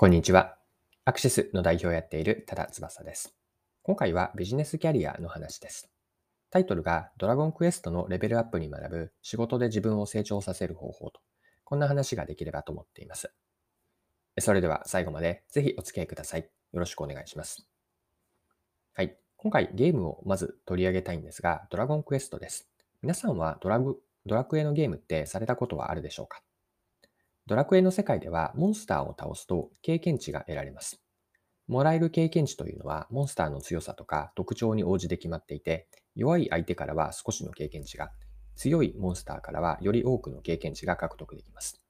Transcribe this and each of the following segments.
こんにちは。アクシスの代表をやっている多田翼です。今回はビジネスキャリアの話です。タイトルがドラゴンクエストのレベルアップに学ぶ仕事で自分を成長させる方法と、こんな話ができればと思っています。それでは最後までぜひお付き合いください。よろしくお願いします。はい。今回ゲームをまず取り上げたいんですが、ドラゴンクエストです。皆さんはドラグドラクエのゲームってされたことはあるでしょうか？ドラクエの世界ではモンスターを倒すと経験値が得られます。もらえる経験値というのはモンスターの強さとか特徴に応じて決まっていて、弱い相手からは少しの経験値が、強いモンスターからはより多くの経験値が獲得できます。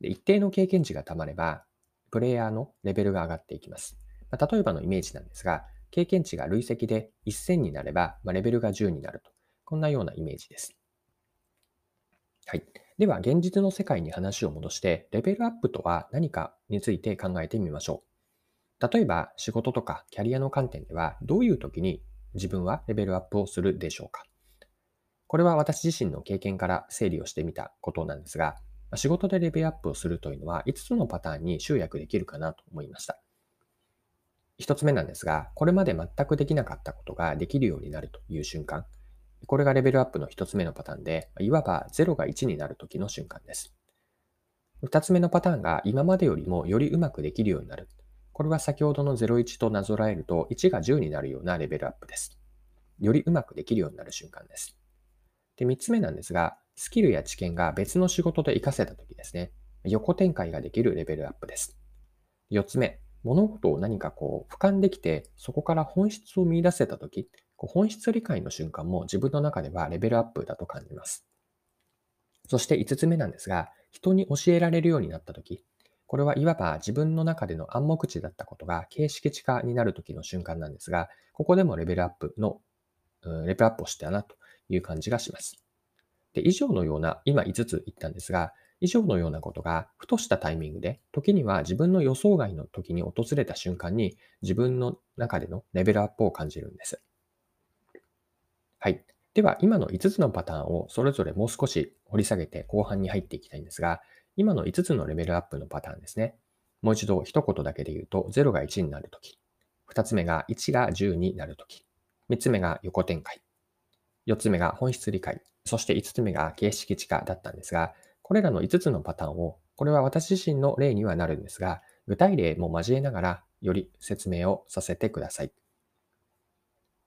で一定の経験値がたまれば、プレイヤーのレベルが上がっていきます。まあ、例えばのイメージなんですが、経験値が累積で1000になれば、まあ、レベルが10になると。こんなようなイメージです。はい。では、現実の世界に話を戻して、レベルアップとは何かについて考えてみましょう。例えば、仕事とかキャリアの観点では、どういう時に自分はレベルアップをするでしょうか。これは私自身の経験から整理をしてみたことなんですが、仕事でレベルアップをするというのは5つのパターンに集約できるかなと思いました。1つ目なんですが、これまで全くできなかったことができるようになるという瞬間。これがレベルアップの一つ目のパターンで、いわば0が1になる時の瞬間です。二つ目のパターンが今までよりもよりうまくできるようになる。これは先ほどの01となぞらえると1が10になるようなレベルアップです。よりうまくできるようになる瞬間です。で、三つ目なんですが、スキルや知見が別の仕事で活かせた時ですね。横展開ができるレベルアップです。四つ目、物事を何かこう俯瞰できて、そこから本質を見出せた時、本質理解の瞬間も自分の中ではレベルアップだと感じます。そして5つ目なんですが、人に教えられるようになったとき、これはいわば自分の中での暗黙知だったことが形式値化になるときの瞬間なんですが、ここでもレベルアップの、レベルアップをしたなという感じがします。で、以上のような、今5つ言ったんですが、以上のようなことが、ふとしたタイミングで、時には自分の予想外の時に訪れた瞬間に、自分の中でのレベルアップを感じるんです。はい。では、今の5つのパターンをそれぞれもう少し掘り下げて後半に入っていきたいんですが、今の5つのレベルアップのパターンですね。もう一度一言だけで言うと、0が1になるとき。2つ目が1が10になるとき。3つ目が横展開。4つ目が本質理解。そして5つ目が形式値化だったんですが、これらの5つのパターンを、これは私自身の例にはなるんですが、具体例も交えながらより説明をさせてください。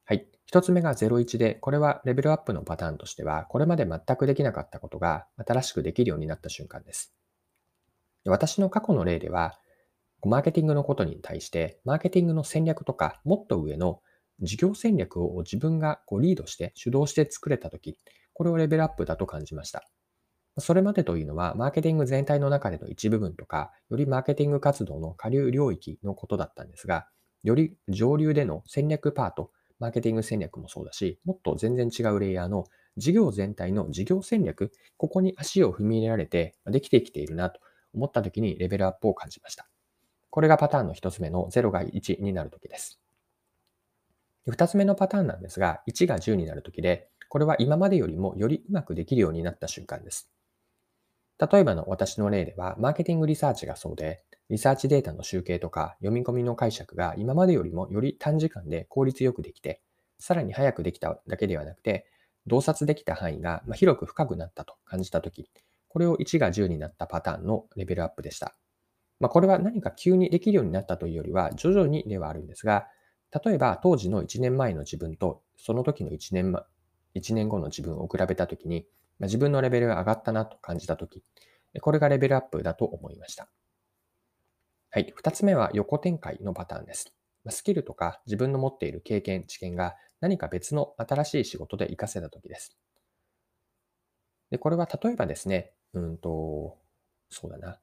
はい。一つ目が01で、これはレベルアップのパターンとしては、これまで全くできなかったことが新しくできるようになった瞬間です。私の過去の例では、マーケティングのことに対して、マーケティングの戦略とか、もっと上の事業戦略を自分がこうリードして、主導して作れたとき、これをレベルアップだと感じました。それまでというのは、マーケティング全体の中での一部分とか、よりマーケティング活動の下流領域のことだったんですが、より上流での戦略パート、マーケティング戦略もそうだし、もっと全然違うレイヤーの事業全体の事業戦略、ここに足を踏み入れられてできてきているなと思った時にレベルアップを感じました。これがパターンの一つ目の0が1になる時です。二つ目のパターンなんですが、1が10になる時で、これは今までよりもよりうまくできるようになった瞬間です。例えばの私の例では、マーケティングリサーチがそうで、リサーチデータの集計とか読み込みの解釈が今までよりもより短時間で効率よくできて、さらに早くできただけではなくて、洞察できた範囲が広く深くなったと感じたとき、これを1が10になったパターンのレベルアップでした。まあ、これは何か急にできるようになったというよりは、徐々にではあるんですが、例えば当時の1年前の自分と、その時の1年,1年後の自分を比べたときに、ま自分のレベルが上がったなと感じたとき、これがレベルアップだと思いました。はい。二つ目は横展開のパターンです。スキルとか自分の持っている経験、知見が何か別の新しい仕事で活かせたときです。で、これは例えばですね、うんと、そうだな。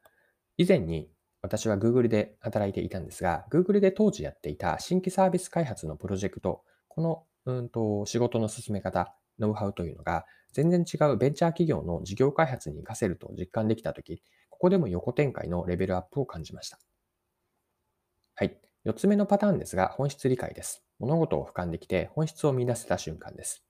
以前に私は Google で働いていたんですが、Google で当時やっていた新規サービス開発のプロジェクト、このうんと仕事の進め方、ノウハウというのが全然違うベンチャー企業の事業開発に活かせると実感できたとき、ここでも横展開のレベルアップを感じました。はい。四つ目のパターンですが、本質理解です。物事を俯瞰できて本質を見出せた瞬間です。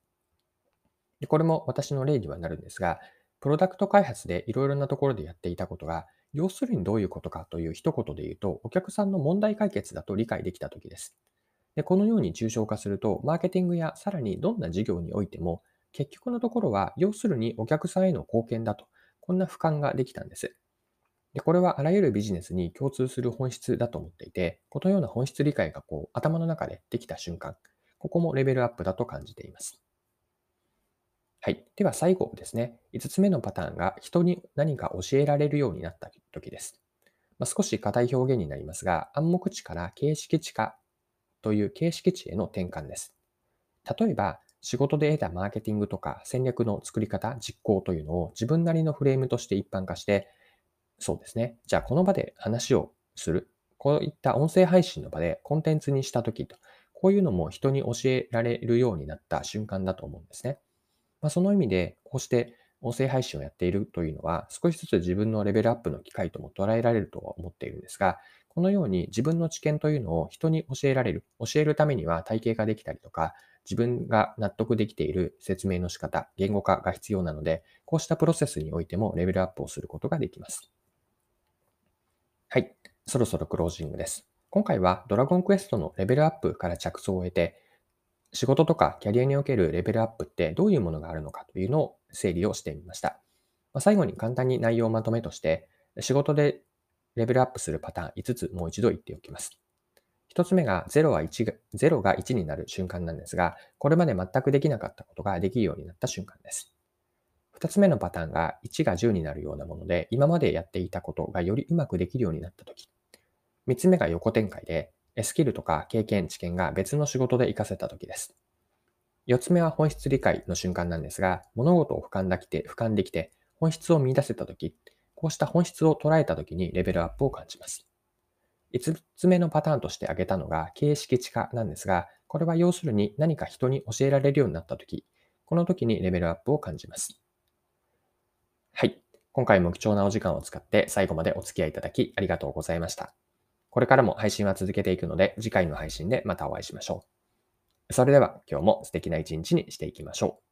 でこれも私の例にはなるんですが、プロダクト開発でいろいろなところでやっていたことが、要するにどういうことかという一言で言うと、お客さんの問題解決だと理解できたときです。でこのように抽象化すると、マーケティングやさらにどんな事業においても、結局のところは、要するにお客さんへの貢献だと、こんな俯瞰ができたんです。でこれはあらゆるビジネスに共通する本質だと思っていて、このような本質理解がこう頭の中でできた瞬間、ここもレベルアップだと感じています。はい。では最後ですね。5つ目のパターンが人に何か教えられるようになった時です。まあ、少し硬い表現になりますが、暗黙知から形式知化という形式値への転換です。例えば、仕事で得たマーケティングとか戦略の作り方、実行というのを自分なりのフレームとして一般化して、そうですね。じゃあこの場で話をする。こういった音声配信の場でコンテンツにしたときと、こういうのも人に教えられるようになった瞬間だと思うんですね。まあ、その意味で、こうして音声配信をやっているというのは、少しずつ自分のレベルアップの機会とも捉えられるとは思っているんですが、このように自分の知見というのを人に教えられる。教えるためには体系ができたりとか、自分が納得できている説明の仕方、言語化が必要なので、こうしたプロセスにおいてもレベルアップをすることができます。はい。そろそろクロージングです。今回はドラゴンクエストのレベルアップから着想を得て、仕事とかキャリアにおけるレベルアップってどういうものがあるのかというのを整理をしてみました。ま最後に簡単に内容をまとめとして、仕事でレベルアップするパターン5つもう一度言っておきます。1つ目が0は1が0が1になる瞬間なんですが、これまで全くできなかったことができるようになった瞬間です。2つ目のパターンが1が10になるようなもので、今までやっていたことがよりうまくできるようになったとき。3つ目が横展開で、スキルとか経験、知見が別の仕事で活かせたときです。4つ目は本質理解の瞬間なんですが、物事を俯瞰できて、俯瞰できて、本質を見出せたとき、こうした本質を捉えたときにレベルアップを感じます。5つ目のパターンとして挙げたのが形式値化なんですが、これは要するに何か人に教えられるようになったとき、この時にレベルアップを感じます。はい。今回も貴重なお時間を使って最後までお付き合いいただきありがとうございました。これからも配信は続けていくので、次回の配信でまたお会いしましょう。それでは今日も素敵な一日にしていきましょう。